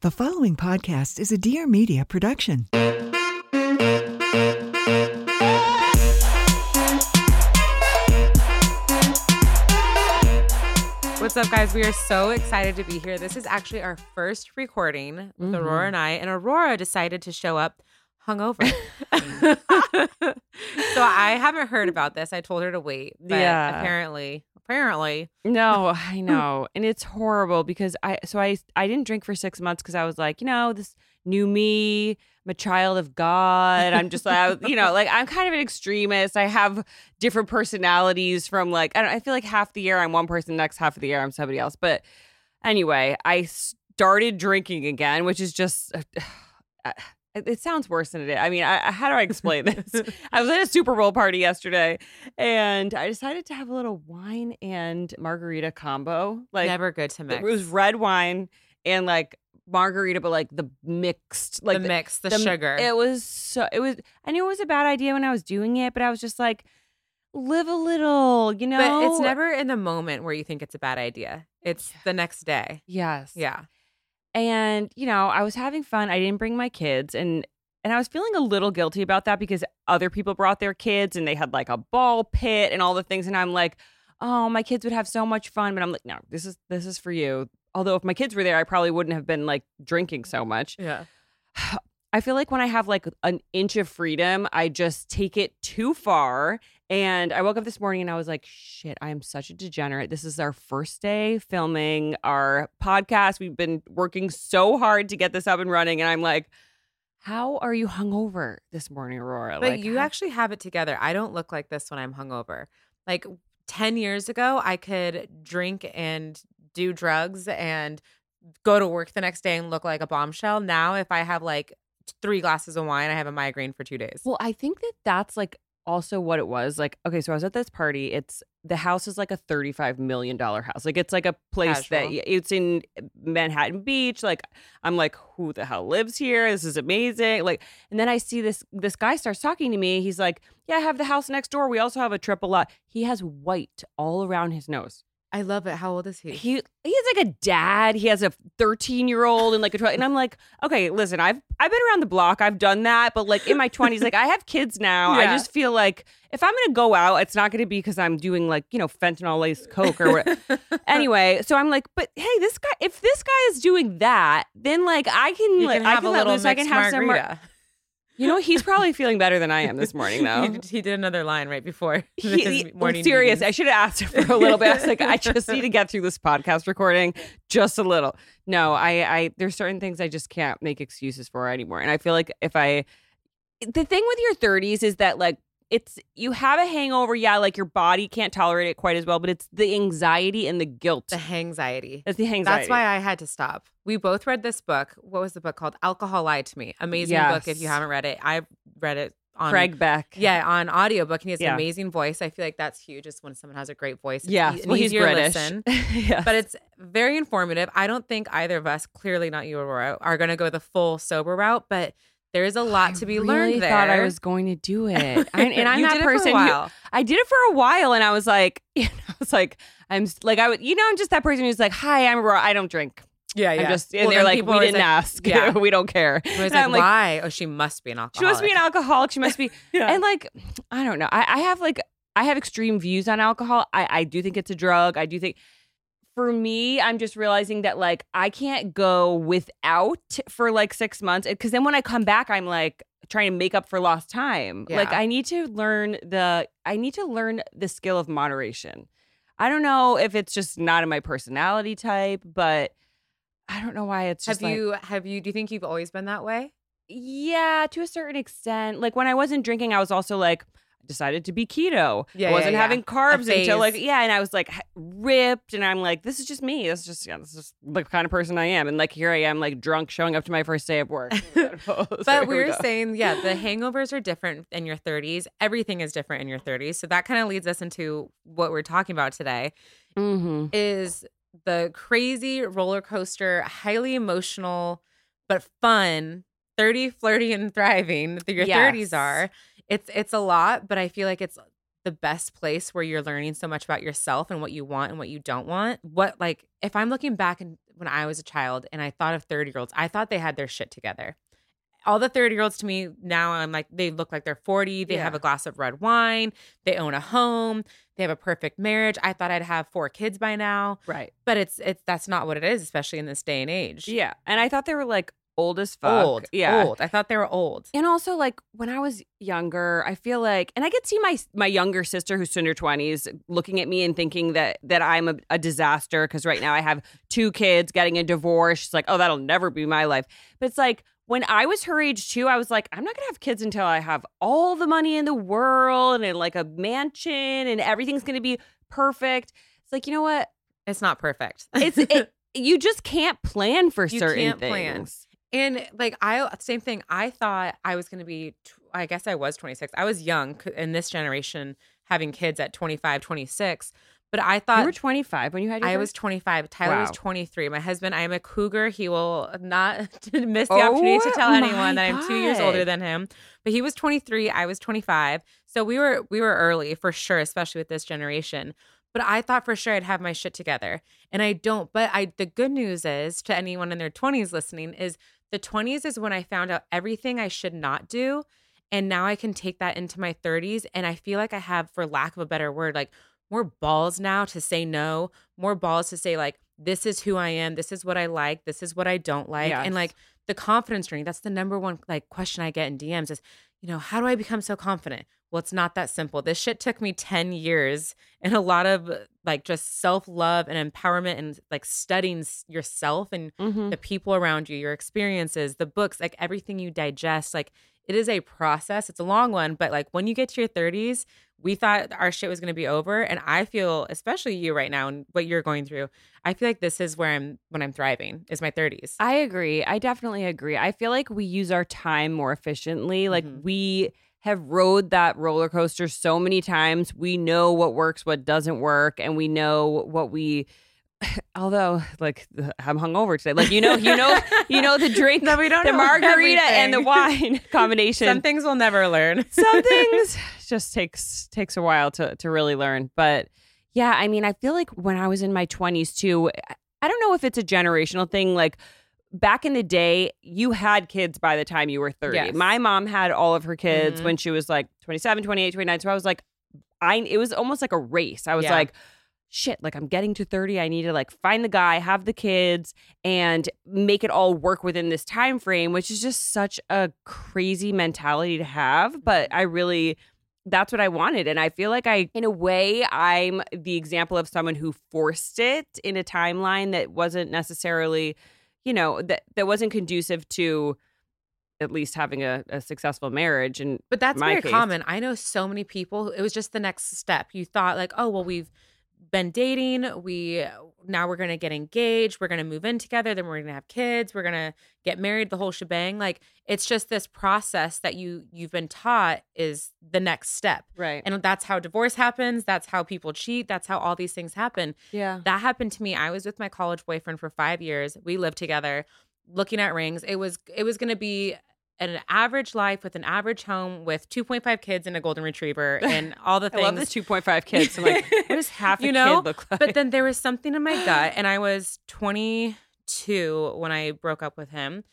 The following podcast is a Dear Media production. What's up, guys? We are so excited to be here. This is actually our first recording with Mm-hmm. Aurora and I, and Aurora decided to show up hungover. so I haven't heard about this. I told her to wait, but Yeah. apparently, apparently, No, I know. and it's horrible because I so I I didn't drink for 6 months cuz I was like, you know, this new me, I'm a child of God. I'm just like, you know, like I'm kind of an extremist. I have different personalities from like I don't I feel like half the year I'm one person, next half of the year I'm somebody else. But anyway, I started drinking again, which is just uh, it sounds worse than it is. I mean, I, how do I explain this? I was at a Super Bowl party yesterday, and I decided to have a little wine and margarita combo. Like never good to mix. it was red wine and like margarita, but like the mixed, like the mix, the, sugar. It was so. It was. I knew it was a bad idea when I was doing it, but I was just like, live a little, you know. but it's never in the moment where you think it's a bad idea. It's the next day. Yes. Yeah. And you know i was having fun i didn't bring my kids and and i was feeling a little guilty about that because other people brought their kids and they had like a ball pit and all the things and i'm like oh my kids would have so much fun but i'm like no this is this is for you although if my kids were there i probably wouldn't have been like drinking so much Yeah. I feel like when I have like an inch of freedom, I just take it too far. And I woke up this morning and I was like, shit, I am such a degenerate. This is our first day filming our podcast. We've been working so hard to get this up and running. And I'm like, how are you hungover this morning, Aurora? But like, you how- actually have it together. I don't look like this when I'm hungover. Like 10 years ago, I could drink and do drugs and go to work the next day and look like a bombshell. Now, if I have like three glasses of wine, I have a migraine for two days. Well, I think that that's like also what it was. Like, okay, so I was at this party. It's the house is like a thirty-five million dollar house. Like, it's like a place that it's in Manhattan Beach. Like, I'm like, who the hell lives here? This is amazing. Like, and then I see this this guy starts talking to me. He's like, yeah, I have the house next door. We also have a triple lot. He has white all around his nose. I love it. How old is he? He he's like a dad. He has a 13 year old and like a 12. And I'm like, okay, listen, I've I've been around the block. I've done that, but like in my 20s, like I have kids now. I just feel like if I'm gonna go out, it's not gonna be because I'm doing like you know fentanyl laced coke or what. anyway, so I'm like, but hey, this guy, if this guy is doing that, then like I can you like can I have can a let little loose. I can have some. mar- margarita. You know, he's probably feeling better than I am this morning though. he, he did another line right before He- morning serious. I should have asked him for a little bit. I was like, I just need to get through this podcast recording just a little. No, I, I, there's certain things I just can't make excuses for anymore. And I feel like if I, the thing with your 30s is that like, it's you have a hangover, yeah, like your body can't tolerate it quite as well, but it's the anxiety and the guilt. the anxiety. It's the anxiety. That's why I had to stop. We both read this book. What was the book called? Alcohol Lied to Me. Amazing book if you haven't read it. I read it on Craig Beck. Yeah, on audiobook and he has Yeah. an amazing voice. I feel like that's huge just when someone has a great voice. It's Yeah. e- Well, he's British. yeah. But it's very informative. I don't think either of us, clearly not you, Aurora, are going to go the full sober route, but there is a lot to be I learned really there. thought I was going to do it. I, and I'm You that did it for a person who. I did it for a while, and I was like, you know, I was like, I'm like, I would, you know, I'm just that person who's like, hi, I'm Aurora. I don't drink. yeah, I'm just, and Well, they're like, we didn't like- ask. Yeah. we don't care. I was And like, I'm like, why? Oh, she must be an alcoholic. she alcoholic. must be an alcoholic. She must be, Yeah. and like, I don't know. I, I have like, I have extreme views on alcohol. I, I do think it's a drug. I do think for me, I'm just realizing that like I can't go without for like six months eh, because then when I come back, I'm like trying to make up for lost time. Like I need to learn the I need to learn the skill of moderation. I don't know if it's just not in my personality type, but I don't know why it's Have just like- you have you do you think you've always been that way? yeah, to a certain extent. Like when I wasn't drinking, I was also like decided to be keto. Yeah, I wasn't yeah. having carbs until like yeah, and I was like ripped, and I'm like, this is just me. This is just yeah, this is the kind of person I am. And like here I am, like drunk, showing up to my first day of work. But we were saying, yeah, the hangovers are different in your 30s. Everything is different in your 30s. So that kind of leads us into what we're talking about today hmm is the crazy roller coaster, highly emotional but fun 30, flirty and thriving that your Yes. 30s are. It's it's a lot, but I feel like it's the best place where you're learning so much about yourself and what you want and what you don't want. What like if I'm looking back and when I was a child and I thought of 30 year olds, I thought they had their shit together. All the 30 year olds to me now, I'm like, they look like they're 40. They have a glass of red wine. They own a home. They have a perfect marriage. I thought I'd have four kids by now, right. but it's it's that's not what it is, especially in this day and age. Yeah, and I thought they were like old as fuck. old. yeah. old. I thought they were old. And also, like when I was younger, I feel like, and I could see my my younger sister who's in her twenties looking at me and thinking that that I'm a, a disaster because right now I have two kids, getting a divorce. She's like, oh, that'll never be my life. But it's like when I was her age too, I was like, I'm not gonna have kids until I have all the money in the world and like a mansion and everything's gonna be perfect. It's like you know what? It's not perfect. It's it, you just can't plan for You certain can't things. plan. And like I uh, same thing. I thought I was going to be I guess I was 26. I was young in this generation having kids at 25, 26. But I thought You were 25 when you had your I first? was 25. Tyler was 23. My husband, I am a cougar. He will not miss the Oh opportunity to oh tell anyone that I'm 2 years older than him. But he was 23, I was 25. So we were we were early for sure, especially with this generation. But I thought for sure I'd have my shit together. And I don't. But I the good news is to anyone in their 20s listening is the 20s is when I found out everything I should not do. And now I can take that into my 30s. And I feel like I have, for lack of a better word, like more balls now to say no, more balls to say, like, this is who I am. This is what I like. This is what I don't like. Yes. And like the confidence drink, that's the number one like question I get in DMs is, you know, how do I become so confident? Well, it's not that simple. This shit took me 10 years and a lot of like just self love and empowerment and like studying yourself and Mhm. the people around you, your experiences, the books, like everything you digest. Like it is a process. It's a long one, but like when you get to your 30s, we thought our shit was going to be over. And I feel, especially you right now and what you're going through, I feel like this is where I'm when I'm thriving is my 30s. I agree. I definitely agree. I feel like we use our time more efficiently. Like Mhm. we have rode that roller coaster so many times. We know what works, what doesn't work, and we know what we although like I'm hungover today. Like you know, you know, you know the drink, No, we don't the margarita and the wine combination. Some things we'll never learn. some things just takes takes a while to to really learn but yeah i mean i feel like when i was in my 20s too i don't know if it's a generational thing like back in the day you had kids by the time you were 30 Yes. my mom had all of her kids Mhm. when she was like 27 28 29 so i was like i it was almost like a race i was Yeah. like shit like i'm getting to 30 i need to like find the guy have the kids and make it all work within this time frame which is just such a crazy mentality to have but i really that's what i wanted and i feel like i in a way i'm the example of someone who forced it in a timeline that wasn't necessarily you know that that wasn't conducive to at least having a, a successful marriage and But that's very case. common. I know so many people. It was just the next step. You thought like, oh well, we've been dating. We now we're gonna get engaged. We're gonna move in together. Then we're gonna have kids. We're gonna get married. The whole shebang. Like it's just this process that you you've been taught is the next step. right And that's how divorce happens. That's how people cheat. That's how all these things happen. yeah That happened to me. I was with my college boyfriend for five years. We lived together, looking at rings. It was it was going to be an average life with an average home with 2.5 kids and a golden retriever and all the things. I love the 2.5 kids. I'm like, what does half a You know? kid look like? but then there was something in my gut, and I was 22 when I broke up with him,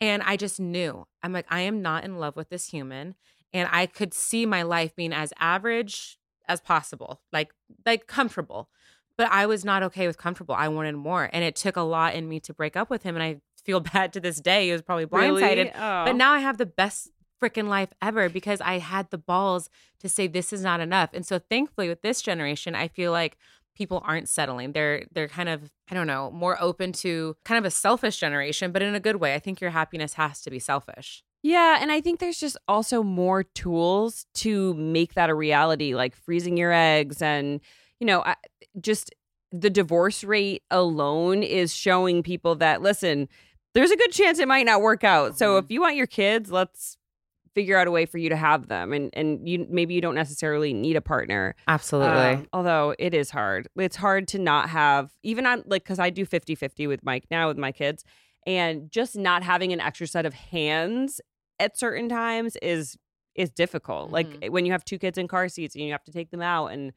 and I just knew. I'm like, I am not in love with this human, and I could see my life being as average as possible, like like comfortable. but I was not okay with comfortable. I wanted more. And it took a lot in me to break up with him. And I feel bad to this day. It was probably blindsided. Really? Oh. But now I have the best freaking life ever because I had the balls to say this is not enough. And so thankfully with this generation, I feel like people aren't settling. They're they're kind of, I don't know, more open to kind of a selfish generation, but in a good way. I think your happiness has to be selfish. Yeah, and I think there's just also more tools to make that a reality, like freezing your eggs and, you know, just the divorce rate alone is showing people that listen, there's a good chance it might not work out. So Mm-hmm. if you want your kids, let's figure out a way for you to have them and and you maybe you don't necessarily need a partner. Absolutely. Um, although it is hard. It's hard to not have even on like cuz I do 50/50 with Mike now with my kids and just not having an extra set of hands at certain times is is difficult. Like when you have two kids in car seats and you have to take them out and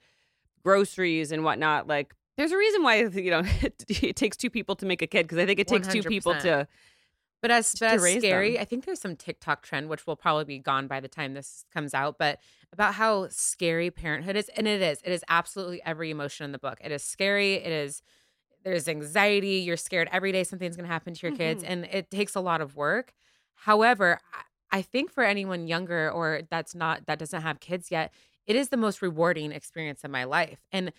groceries and whatnot, like there's a reason why you know it takes two people to make a kid because I think it takes two people to But as, but as scary, them. I think there's some TikTok trend, which will probably be gone by the time this comes out, but about how scary parenthood is. And it is. It is absolutely every emotion in the book. It is scary. It is, there's anxiety. You're scared every day something's going to happen to your kids. Mhm. And it takes a lot of work. However, I- I think for anyone younger or that's not, that doesn't have kids yet, it is the most rewarding experience of my life. And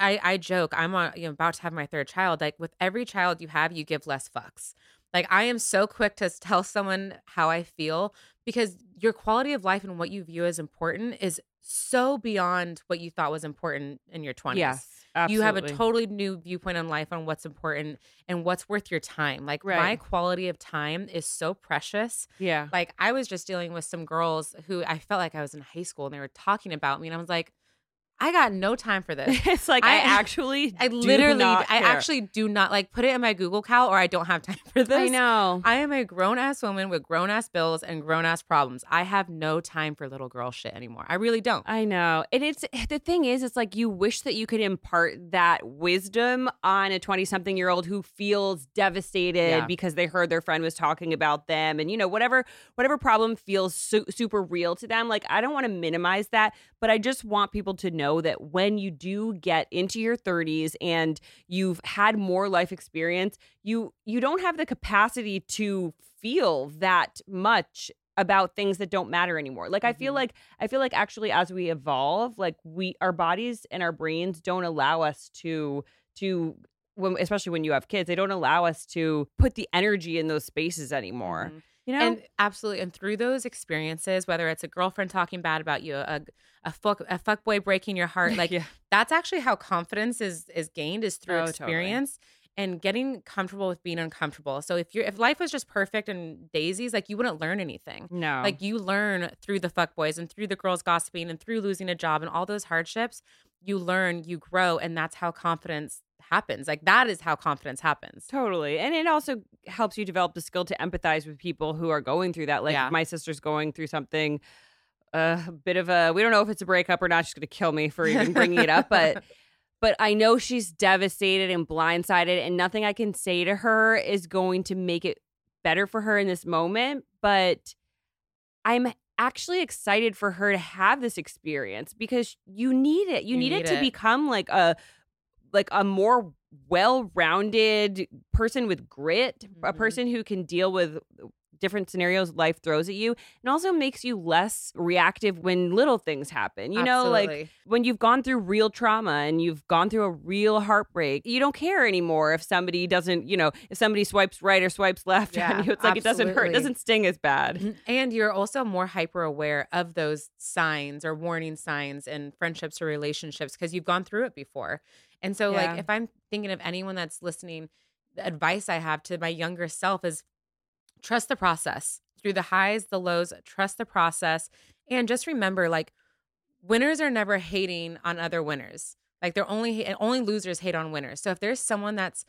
I, I joke, I'm on, you know, about to have my third child. Like with every child you have, you give less fucks. Like I am so quick to tell someone how I feel because your quality of life and what you view as important is so beyond what you thought was important in your 20s. yes. Absolutely. You have a totally new viewpoint on life on what's important and what's worth your time. Like my quality of time is so precious. yeah. Like I was just dealing with some girls who I felt like I was in high school and they were talking about me and I was like, I got no time for this. it's like I, I- actually I literally, I care. actually do not like put it in my Google Cal or I don't have time for this. I know. I am a grown ass woman with grown ass bills and grown ass problems. I have no time for little girl shit anymore. I really don't. I know. And it's the thing is, it's like you wish that you could impart that wisdom on a 20 something year old who feels devastated Yeah. because they heard their friend was talking about them and, you know, whatever, whatever problem feels su- super real to them. Like, I don't want to minimize that, but I just want people to know that when you do get into your 30s and you've had more life experience, you you don't have the capacity to feel that much about things that don't matter anymore. Like I feel Mhm. like I feel like actually as we evolve, like we our bodies and our brains don't allow us to to when, especially when you have kids, they don't allow us to put the energy in those spaces anymore. Mhm. You know? And absolutely, and through those experiences, whether it's a girlfriend talking bad about you, a a fuck a fuck boy breaking your heart, like yeah. that's actually how confidence is is gained is through Oh, totally. experience and getting comfortable with being uncomfortable. So if you're if life was just perfect and daisies, like you wouldn't learn anything. No. Like you learn through the fuck boys and through the girls gossiping and through losing a job and all those hardships, you learn, you grow, and that's how confidence happens. Like that is how confidence happens. Totally. And it also helps you develop the skill to empathize with people who are going through that. Like Yeah. my sister's going through something, uh, a bit of a, we don't know if it's a breakup or not. She's going to kill me for even bringing it up, but, but I know she's devastated and blindsided and nothing I can say to her is going to make it better for her in this moment. But I'm actually excited for her to have this experience because you need it. You, You need, it need to it. become like a like a more well-rounded person with grit, a Mhm. person who can deal with different scenarios life throws at you and also makes you less reactive when little things happen. You know, like when you've gone through real trauma and you've gone through a real heartbreak, you don't care anymore if somebody doesn't, you know, if somebody swipes right or swipes left Yeah, on you. It's like it doesn't hurt, it doesn't sting as bad. Mhm. And you're also more hyper aware of those signs or warning signs in friendships or relationships because you've gone through it before. And so, Yeah. like, if I'm thinking of anyone that's listening, the advice I have to my younger self is trust the process through the highs, the lows, trust the process. And just remember, like, winners are never hating on other winners. Like, they're only, only losers hate on winners. So if there's someone that's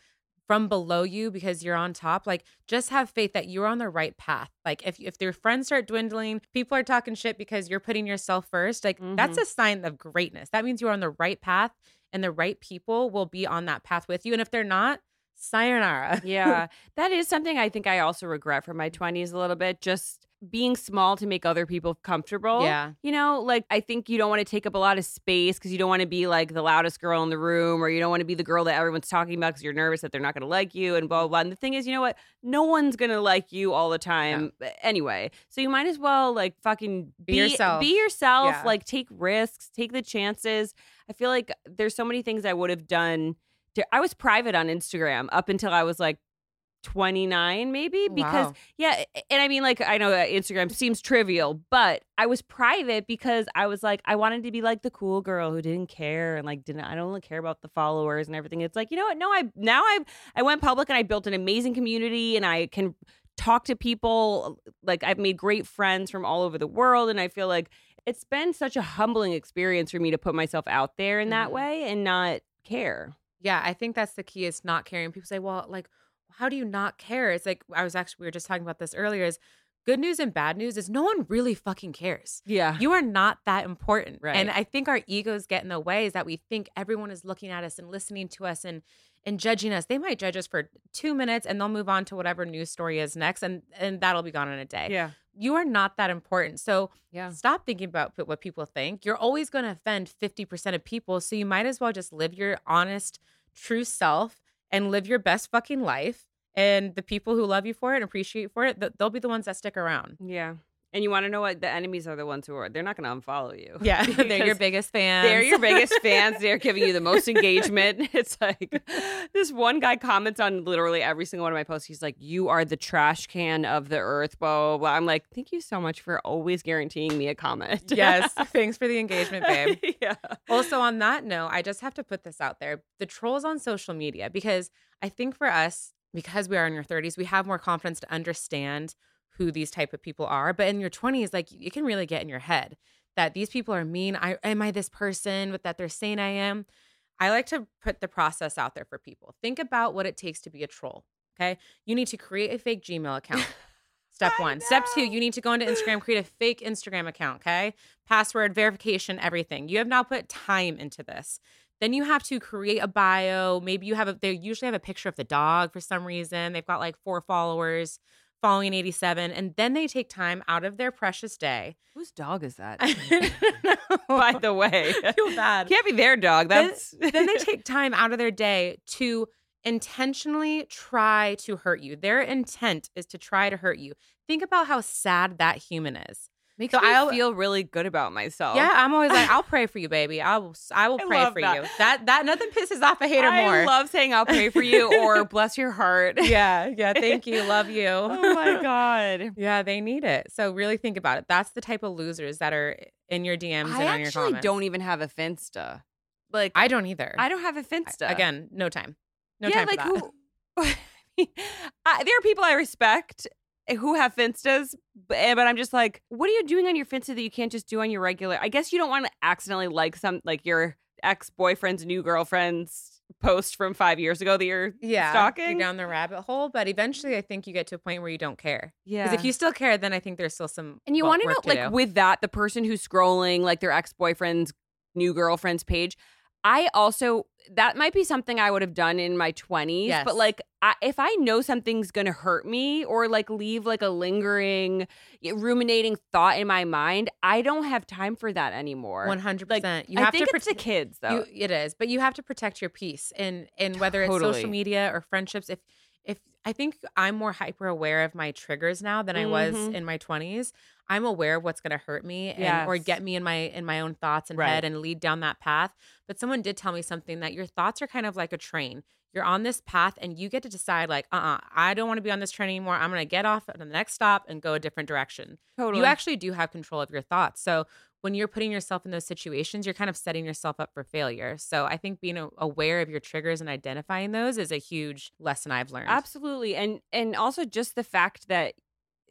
from below you because you're on top like just have faith that you're on the right path. Like if if your friends start dwindling people are talking shit because you're putting yourself first like that's mm-hmm. a sign of greatness. That means you're on the right path and the right people will be on that path with you and if they're not sayonara. Yeah, that is something I think I also regret from my 20s a little bit. Just being small to make other people comfortable. Yeah. You know, like I think you don't want to take up a lot of space because you don't want to be like the loudest girl in the room or you don't want to be the girl that everyone's talking about because you're nervous that they're not going to like you and blah, blah, blah. And the thing is, you know what? No one's going to like you all the time anyway. So you might as well like fucking Be yourself. Be yourself. Yeah. Like take risks, take the chances. I feel like there's so many things I would have done. To, I was private on Instagram up until I was like 29 maybe because Wow. yeah and i mean like i know that instagram seems trivial but i was private because i was like i wanted to be like the cool girl who didn't care and like didn't i don't really care about the followers and everything it's like you know what no i now i i went public and i built an amazing community and i can talk to people like i've made great friends from all over the world and i feel like it's been such a humbling experience for me to put myself out there in that Mhm. way and not care Yeah, I think that's the key is not caring. People say, well, like, how do you not care? It's like, I was actually, we were just talking about this earlier is good news and bad news is no one really fucking cares. yeah You are not that important. Right. And I think our egos get in the way is that we think everyone is looking at us and listening to us and and judging us. They might judge us for two minutes and they'll move on to whatever news story is next and and that'll be gone in a day. yeah You are not that important. So yeah stop thinking about what people think. You're always going to offend 50% of people. So you might as well just live your honest, true self and live your best fucking life. And the people who love you for it and appreciate for it, they'll be the ones that stick around. Yeah. And you want to know what the enemies are the ones who are they're not going to unfollow you. Yeah. they're your biggest fans. They're your biggest fans. They're giving you the most engagement. It's like this one guy comments on literally every single one of my posts. He's like, "You are the trash can of the earth." Blah blah. blah. I'm like, "Thank you so much for always guaranteeing me a comment." yes. Thanks for the engagement, babe. yeah. also on that note i just have to put this out there the trolls on social media because i think for us because we are in your 30s we have more confidence to understand who these type of people are but in your 20s like it can really get in your head that these people are mean i am i this person with that they're saying i am i like to put the process out there for people think about what it takes to be a troll okay you need to create a fake gmail account Step one. Step two, you need to go into Instagram, create a fake Instagram account, okay? Password, verification, everything. You have now put time into this. Then you have to create a bio. Maybe you have a, they usually have a picture of the dog for some reason. They've got like four followers, following 87. And then they take time out of their precious day. Whose dog is that? By the way, feel bad. can't be their dog. Then- That's then they take time out of their day to intentionally try to hurt you. Their intent is to try to hurt you. Think about how sad that human is. Makes So I'll- feel really good about myself. Yeah, I'm always like, I'll pray for you, baby. I will. I will pray love for that. you. That that nothing pisses off a hater I more. love saying I'll pray for you or bless your heart. yeah, yeah. Thank you. Love you. oh my god. yeah, they need it. So really think about it. That's the type of losers that are in your DMs I and on your talk. I actually don't even have a Finsta. Like I don't either. I don't have a Finsta. Again, no time. No yeah, time like for that. who? I, there are people I respect who have Finstas, but, eh, but I'm just like, what are you doing on your Finsta that you can't just do on your regular? I guess you don't want to accidentally like some like your ex boyfriend's new girlfriend's post from five years ago that you're yeah, stalking. you're down the rabbit hole. But eventually, I think you get to a point where you don't care. yeah, Because if you still care, then I think there's still some. And you want to know, like, do. with that, the person who's scrolling, like, their ex boyfriend's new girlfriend's page, I also, that might be something I would have done in my 20s. Yes. But, like, I, if I know something's going to hurt me or, like, leave, like, a lingering, ruminating thought in my mind, I don't have time for that anymore. One hundred Like, percent. You I have think to it's the kids, though. You, it is, but you have to protect your peace, and and whether it's Totally. social media or friendships. If if I think I'm more hyper aware of my triggers now than I was Mhm. in my 20s. I'm aware of what's going to hurt me and or get me in my in my own thoughts and Right. head and lead down that path. But someone did tell me something that your thoughts are kind of like a train. You're on this path and you get to decide like, uh-uh, I don't want to be on this train anymore. I'm going to get off at the next stop and go a different direction. totally. You actually do have control of your thoughts. So when you're putting yourself in those situations, you're kind of setting yourself up for failure. So I think being aware of your triggers and identifying those is a huge lesson I've learned. Absolutely. And and also just the fact that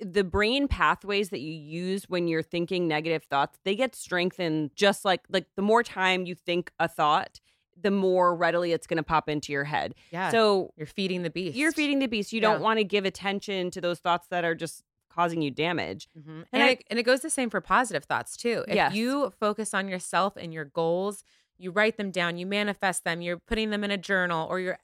the brain pathways that you use when you're thinking negative thoughts, they get strengthened just like like the more time you think a thought, the more readily it's going to pop into your head. Yeah. So you're feeding the beast. you're feeding the beast. You Yeah. don't want to give attention to those thoughts that are just causing you damage. Mhm. And And, I- it, and it goes the same for positive thoughts too. If Yes. you focus on yourself and your goals, you write them down, you manifest them, you're putting them in a journal, or you're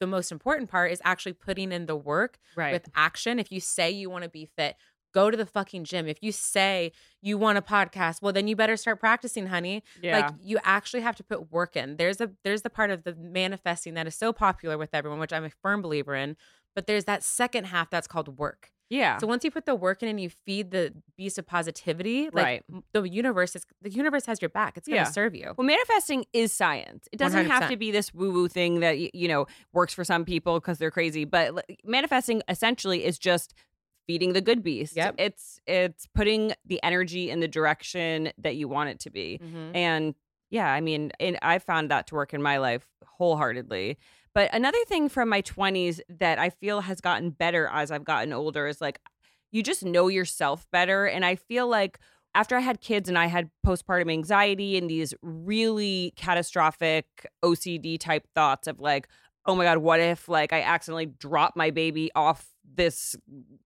the most important part is actually putting in the work Right. with action. If you say you want to be fit, go to the fucking gym. If you say you want a podcast, well then you better start practicing, honey. Yeah. Like you actually have to put work in. There's a there's the part of the manifesting that is so popular with everyone, which I'm a firm believer in. But there's that second half that's called work. Yeah. So once you put the work in and you feed the beast of positivity, like Right. the universe is the universe has your back. It's going to Yeah. serve you. Well, manifesting is science. It doesn't have 100%. to be this woo woo thing that, you know, works for some people because they're crazy. But like, manifesting essentially is just feeding the good beast. Yep. It's it's putting the energy in the direction that you want it to be. Mhm. And yeah, I mean, and I found that to work in my life wholeheartedly. But another thing from my 20s that I feel has gotten better as I've gotten older is like you just know yourself better. And I feel like after I had kids and I had postpartum anxiety and these really catastrophic OCD type thoughts of like, oh my God, what if like I accidentally drop my baby off this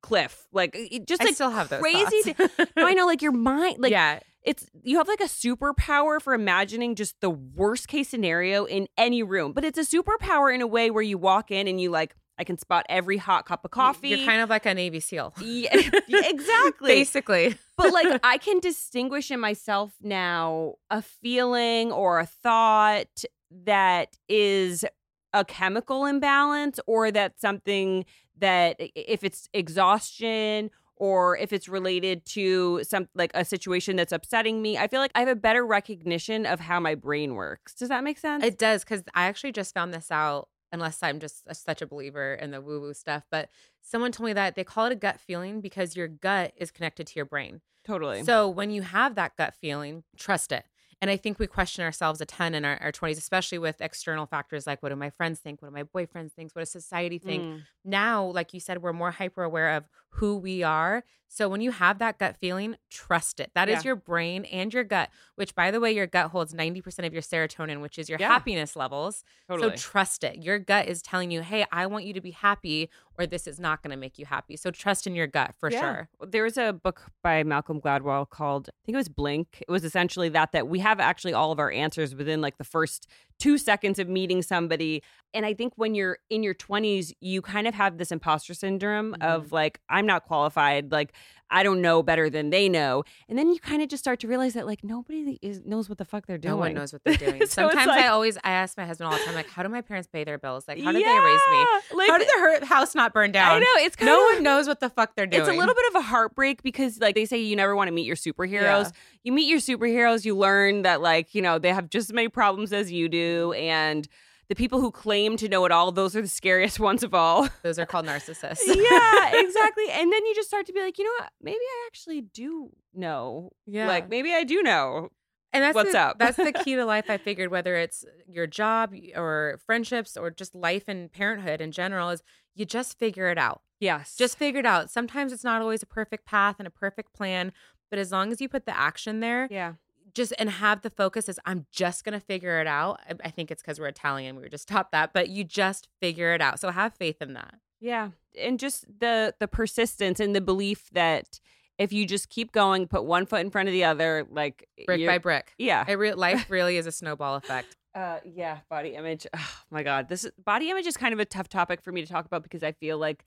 cliff? Like, it just I like still have those crazy. thoughts. no, I know, like your mind, like yeah, it's you have like a superpower for imagining just the worst case scenario in any room but it's a superpower in a way where you walk in and you like i can spot every hot cup of coffee You're kind of like a Navy SEAL. yeah, exactly Basically. but like i can distinguish in myself now a feeling or a thought that is a chemical imbalance or that something that if it's exhaustion or if it's related to some like a situation that's upsetting me i feel like i have a better recognition of how my brain works does that make sense It does because I actually just found this out. Unless I'm just a, such a believer in the woo woo stuff, but someone told me that they call it a gut feeling because your gut is connected to your brain. totally So when you have that gut feeling, trust it. And I think we question ourselves a ton in our, our 20s, especially with external factors like what do my friends think? What do my boyfriends think? What does society think? Mm. Now, like you said, we're more hyper aware of who we are. So when you have that gut feeling, trust it. That is Yeah. your brain and your gut, which by the way, your gut holds 90% of your serotonin, which is your Yeah. happiness levels. totally So trust it. Your gut is telling you, hey, I want you to be happy, or this is not going to make you happy. So trust in your gut for Yeah. sure. There was a book by Malcolm Gladwell called I think it was Blink. It was essentially that that we have actually all of our answers within like the first 2 seconds of meeting somebody. And I think when you're in your 20s, you kind of have this imposter syndrome of mm-hmm. like I'm not qualified, like I don't know better than they know. And then you kind of just start to realize that like nobody is knows what the fuck they're doing. No one knows what they're doing. So Sometimes like- I always I ask my husband all the time, like, how do my parents pay their bills? Like, how did they raise me? Like, how did their house not burn down? I know it's kind No of one knows what the fuck they're doing. It's a little bit of a heartbreak because, like, they say you never want to meet your superheroes. Yeah. You meet your superheroes, you learn that, like, you know, they have just as many problems as you do. And the people who claim to know it all, those are the scariest ones of all. Those are called narcissists. yeah, exactly. And then you just start to be like, you know what? Maybe I actually do know. Yeah. Like, maybe I do know. And that's What's the, up? that's the key to life. I figured whether it's your job or friendships or just life and parenthood in general, is you just figure it out. Yes. Just figure it out. Sometimes it's not always a perfect path and a perfect plan, but as long as you put the action there, yeah. Just and have the focus as I'm just gonna figure it out. I, I think it's because we're Italian. We were just taught that, but you just figure it out. So have faith in that. Yeah, and just the the persistence and the belief that if you just keep going, put one foot in front of the other, like Brick by brick. Yeah. It re- life really is a snowball effect. Uh, yeah, body image. Oh my god, this is, body image is kind of a tough topic for me to talk about because I feel like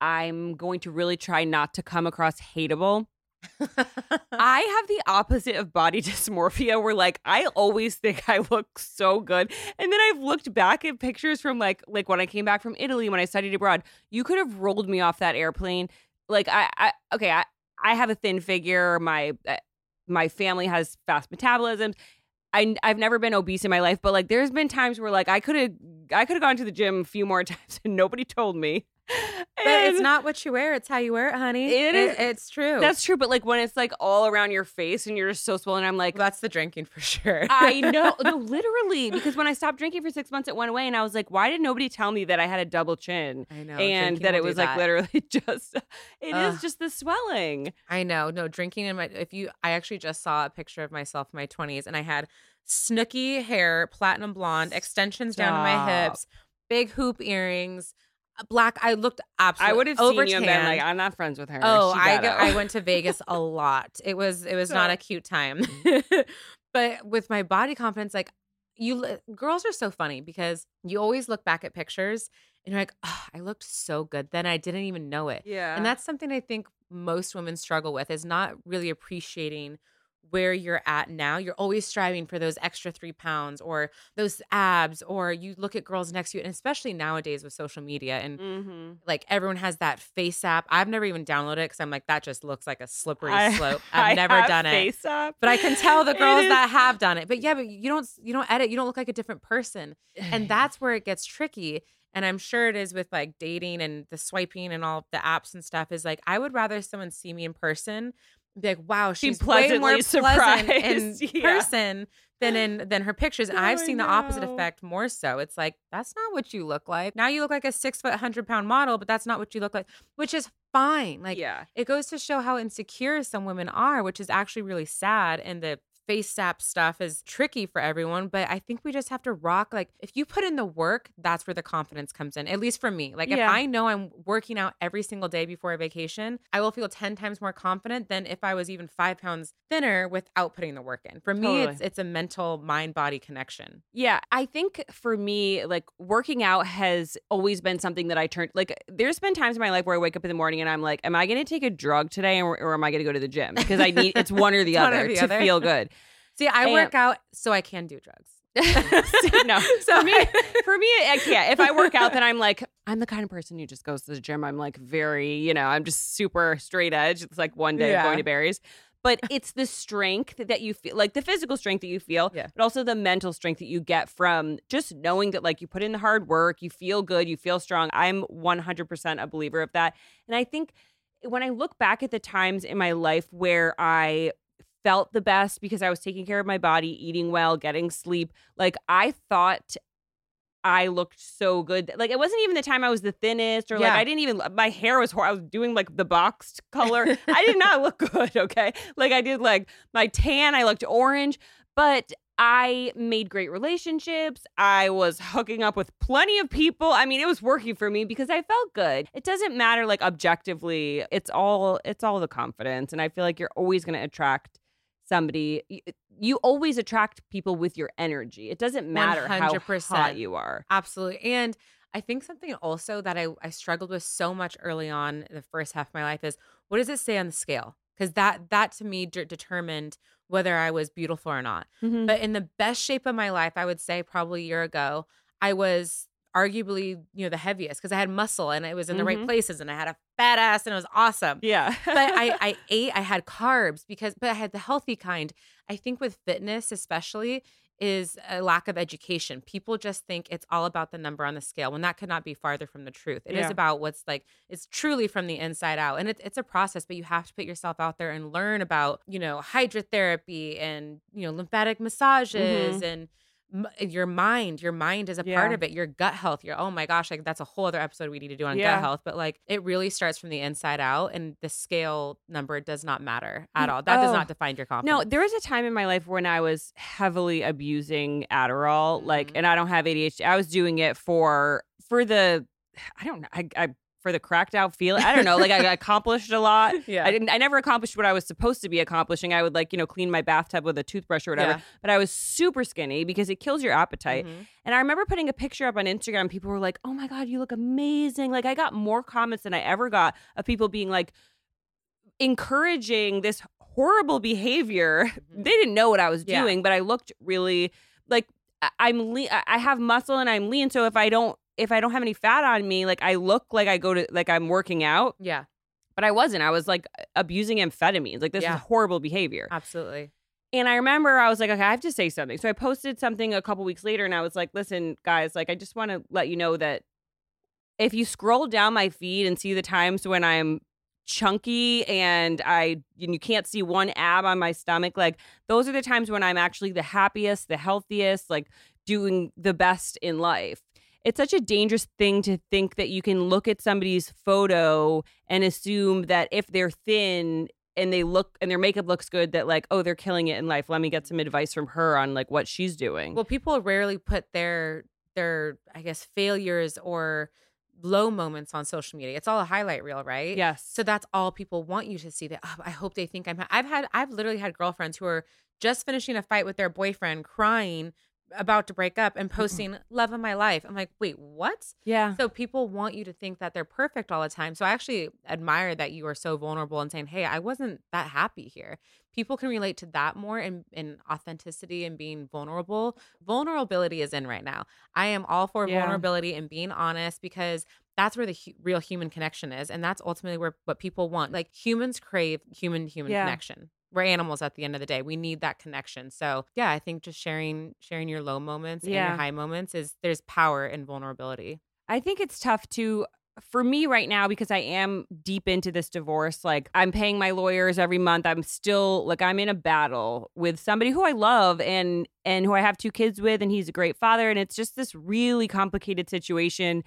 I'm going to really try not to come across hateable. I have the opposite of body dysmorphia where like I always think I look so good. And then I've looked back at pictures from like like when I came back from Italy when I studied abroad. You could have rolled me off that airplane. Like I, I okay, I I have a thin figure. My uh, my family has fast metabolisms. I I've never been obese in my life, but like there's been times where like I could have I could have gone to the gym a few more times and nobody told me. But it's not what you wear; it's how you wear it, honey. It is- it's true. That's true, but like when it's like all around your face and you're just so swollen, I'm like, that's the drinking for sure. I know, no, literally, because when I stopped drinking for six months, it went away, and I was like, why did nobody tell me that I had a double chin? I know, and that it was like that. literally just, it is Ugh. just the swelling. I know. No, drinking in my if you I actually just saw a picture of myself in my 20s and I had Snooki hair, platinum blonde, extensions down to my hips, big hoop earrings, black I looked absolutely I would have over seen you and been like, I'm not friends with her. Oh, I go. I went to Vegas a lot. It was it was not a cute time. Mm-hmm. but with my body confidence like you girls are so funny because you always look back at pictures and you're like, oh, I looked so good then. I didn't even know it. yeah, And that's something I think most women struggle with is not really appreciating where you're at now. You're always striving for those extra three pounds or those abs, or you look at girls next to you, and especially nowadays with social media and Mm-hmm. like everyone has that face app. I've never even downloaded it because I'm like, that just looks like a slippery slope. I I've never have done it. Up. But I can tell the girls is- that have done it. But yeah, but you don't you don't edit, you don't look like a different person. And that's where it gets tricky. And I'm sure it is with like dating and the swiping and all the apps and stuff is like I would rather someone see me in person be like, wow, she's way more pleasantly pleasant in. Yeah. person than in than her pictures. And I've seen the opposite effect more so. It's like, that's not what you look like. Now you look like a six foot hundred pound model, but that's not what you look like, which is fine. Like yeah. it goes to show how insecure some women are, which is actually really sad. And the FaceApp stuff is tricky for everyone. But I think we just have to rock. Like, if you put in the work, that's where the confidence comes in, at least for me. Like, if I know I'm working out every single day before a vacation, I will feel 10 times more confident than if I was even five pounds thinner without putting the work in. For me, it's Totally. it's a mental mind body connection. Yeah, I think for me, like working out has always been something that I turned like. There's been times in my life where I wake up in the morning and I'm like, "Am I going to take a drug today, or, or am I going to go to the gym?" Because I need it's one or the It's one or other the to other. feel good. See, I And- work out so I can do drugs. no, So for me, for me, I can't. If I work out, then I'm like, I'm the kind of person who just goes to the gym. I'm like very, you know, I'm just super straight edge. It's like one day Yeah. going to Barry's. But it's the strength that you feel, like the physical strength that you feel, Yeah. but also the mental strength that you get from just knowing that, like, you put in the hard work, you feel good, you feel strong. I'm 100% a believer of that. And I think when I look back at the times in my life where I felt the best because I was taking care of my body, eating well, getting sleep. Like I thought I looked so good. Like it wasn't even the time I was the thinnest or like Yeah. I didn't even my hair was I was doing like the boxed color. I did not look good, okay? Like I did like my tan, I looked orange, but I made great relationships. I was hooking up with plenty of people. I mean, it was working for me because I felt good. It doesn't matter like objectively. It's all it's all the confidence and I feel like you're always going to attract somebody you, you always attract people with your energy. It doesn't matter how 100%. hot you are. Absolutely. And I think something also that I, I struggled with so much early on in the first half of my life is what does it say on the scale? Because that that to me de- determined whether I was beautiful or not. Mm-hmm. But in the best shape of my life, I would say probably a year ago, I was arguably you know the heaviest because I had muscle and it was in the right Mhm. places and I had a fat ass and it was awesome yeah. but I, I ate, I had carbs because, but I had the healthy kind. I think with fitness, especially, is a lack of education. People just think it's all about the number on the scale when that could not be farther from the truth. It is Yeah. about what's like, it's truly from the inside out. And it, it's a process, but you have to put yourself out there and learn about, you know, hydrotherapy and, you know, lymphatic massages and, m- your mind your mind is a part Mm-hmm. Of it your gut health your oh my gosh like that's a whole other episode we need to do on Yeah. gut health but like it really starts from the inside out and the scale number does not matter at all that does Oh. not define your confidence No, there was a time in my life when I was heavily abusing Adderall, like, Mhm. and I don't have ADHD. I was doing it for for the, I don't know, I, I for the cracked out feeling. I don't know, like I accomplished a lot. yeah I didn't. I never accomplished what I was supposed to be accomplishing. I would like you know clean my bathtub with a toothbrush or whatever. Yeah. But I was super skinny because it kills your appetite. Mhm. And I remember putting a picture up on Instagram. People were like, "Oh my god, you look amazing!" Like I got more comments than I ever got of people being like encouraging this horrible behavior. Mhm. They didn't know what I was Yeah. doing, but I looked really like I'm lean. I have muscle and I'm lean. So if I don't if I don't have any fat on me, like I look like I go to like I'm working out, yeah but I wasn't. I was like abusing amphetamines. Like this Yeah. is horrible behavior. absolutely And I remember I was like, okay, I have to say something. So I posted something a couple weeks later and I was like, listen, guys, like I just want to let you know that if you scroll down my feed and see the times when I'm chunky and I and you can't see one ab on my stomach, like those are the times when I'm actually the happiest, the healthiest, like doing the best in life. It's such a dangerous thing to think that you can look at somebody's photo and assume that if they're thin and they look and their makeup looks good that like oh they're killing it in life let me get some advice from her on like what she's doing well people rarely put their their i guess failures or low moments on social media it's all a highlight reel right yes So that's all people want you to see. That oh, I hope they think I'm. Ha-. I've had I've literally had girlfriends who are just finishing a fight with their boyfriend, crying about to break up and posting love of my life. I'm like, wait, what? Yeah. So people want you to think that they're perfect all the time. So I actually admire that you are so vulnerable and saying, "Hey, I wasn't that happy here." People can relate to that more in in authenticity and being vulnerable. Vulnerability is in right now. I am all for Yeah. vulnerability and being honest because that's where the hu- real human connection is and that's ultimately where what people want. Like humans crave human to human Yeah. connection. We're animals at the end of the day. We need that connection. So, yeah, I think just sharing sharing your low moments and your high moments is there's power in vulnerability. I think it's tough to for me right now because I am deep into this divorce. Like I'm paying my lawyers every month. I'm still like I'm in a battle with somebody who I love and and who I have two kids with and he's a great father and it's just this really complicated situation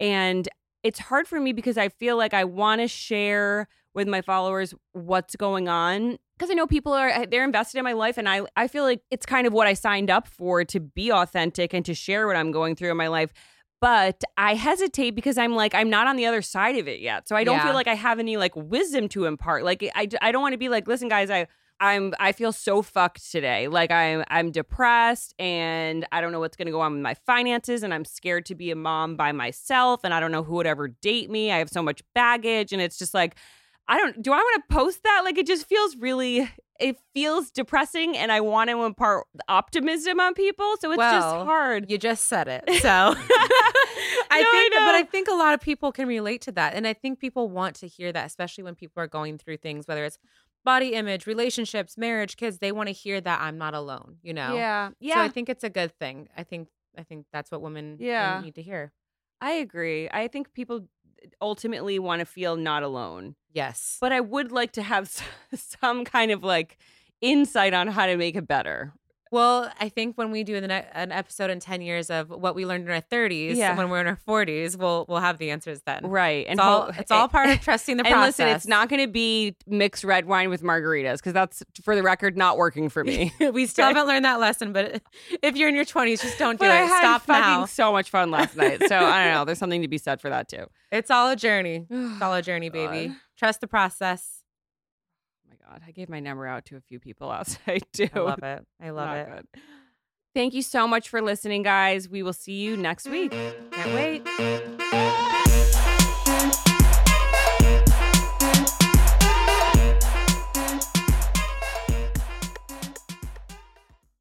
and it's hard for me because I feel like I want to share with my followers what's going on because I know people are eh, they're invested in my life and I I feel like it's kind of what I signed up for to be authentic and to share what I'm going through in my life but I hesitate because I'm like I'm not on the other side of it yet. So I don't Yeah. feel like I have any like wisdom to impart. Like I I don't want to be like listen guys, I I'm I feel so fucked today. Like I'm I'm depressed and I don't know what's going to go on with my finances and I'm scared to be a mom by myself and I don't know who would ever date me. I have so much baggage and it's just like I don't do I want to post that? Like it just feels really it feels depressing and I want to impart optimism on people. So it's just hard. You just said it. So I No, I but I think a lot of people can relate to that. And I think people want to hear that, especially when people are going through things, whether it's body image, relationships, marriage, kids, they want to hear that I'm not alone, you know? Yeah. Yeah. So I think it's a good thing. I think, I think that's what women, women Yeah. need to hear. I agree. I think people ultimately want to feel not alone. Yes. But I would like to have some kind of like insight on how to make it better. Well, I think when we do ne- an episode in 10 years of what we learned in our 30s, Yeah. when we're in our 40s, we'll, we'll have the answers then. Right. It's all, it's all part of trusting the and process. listen, it's not going to be mixed red wine with margaritas because that's, for the record, not working for me. we still haven't learned that lesson, but if you're in your 20s, just don't do but it. I had Stop fucking now. so much fun last night. So I don't know. There's something to be said for that too. It's all a journey. It's all a journey, baby. Trust the process. God. I gave my number out to a few people night too. I love it. I love Not it. good. Thank you so much for listening, guys. We will see you next week. Can't wait.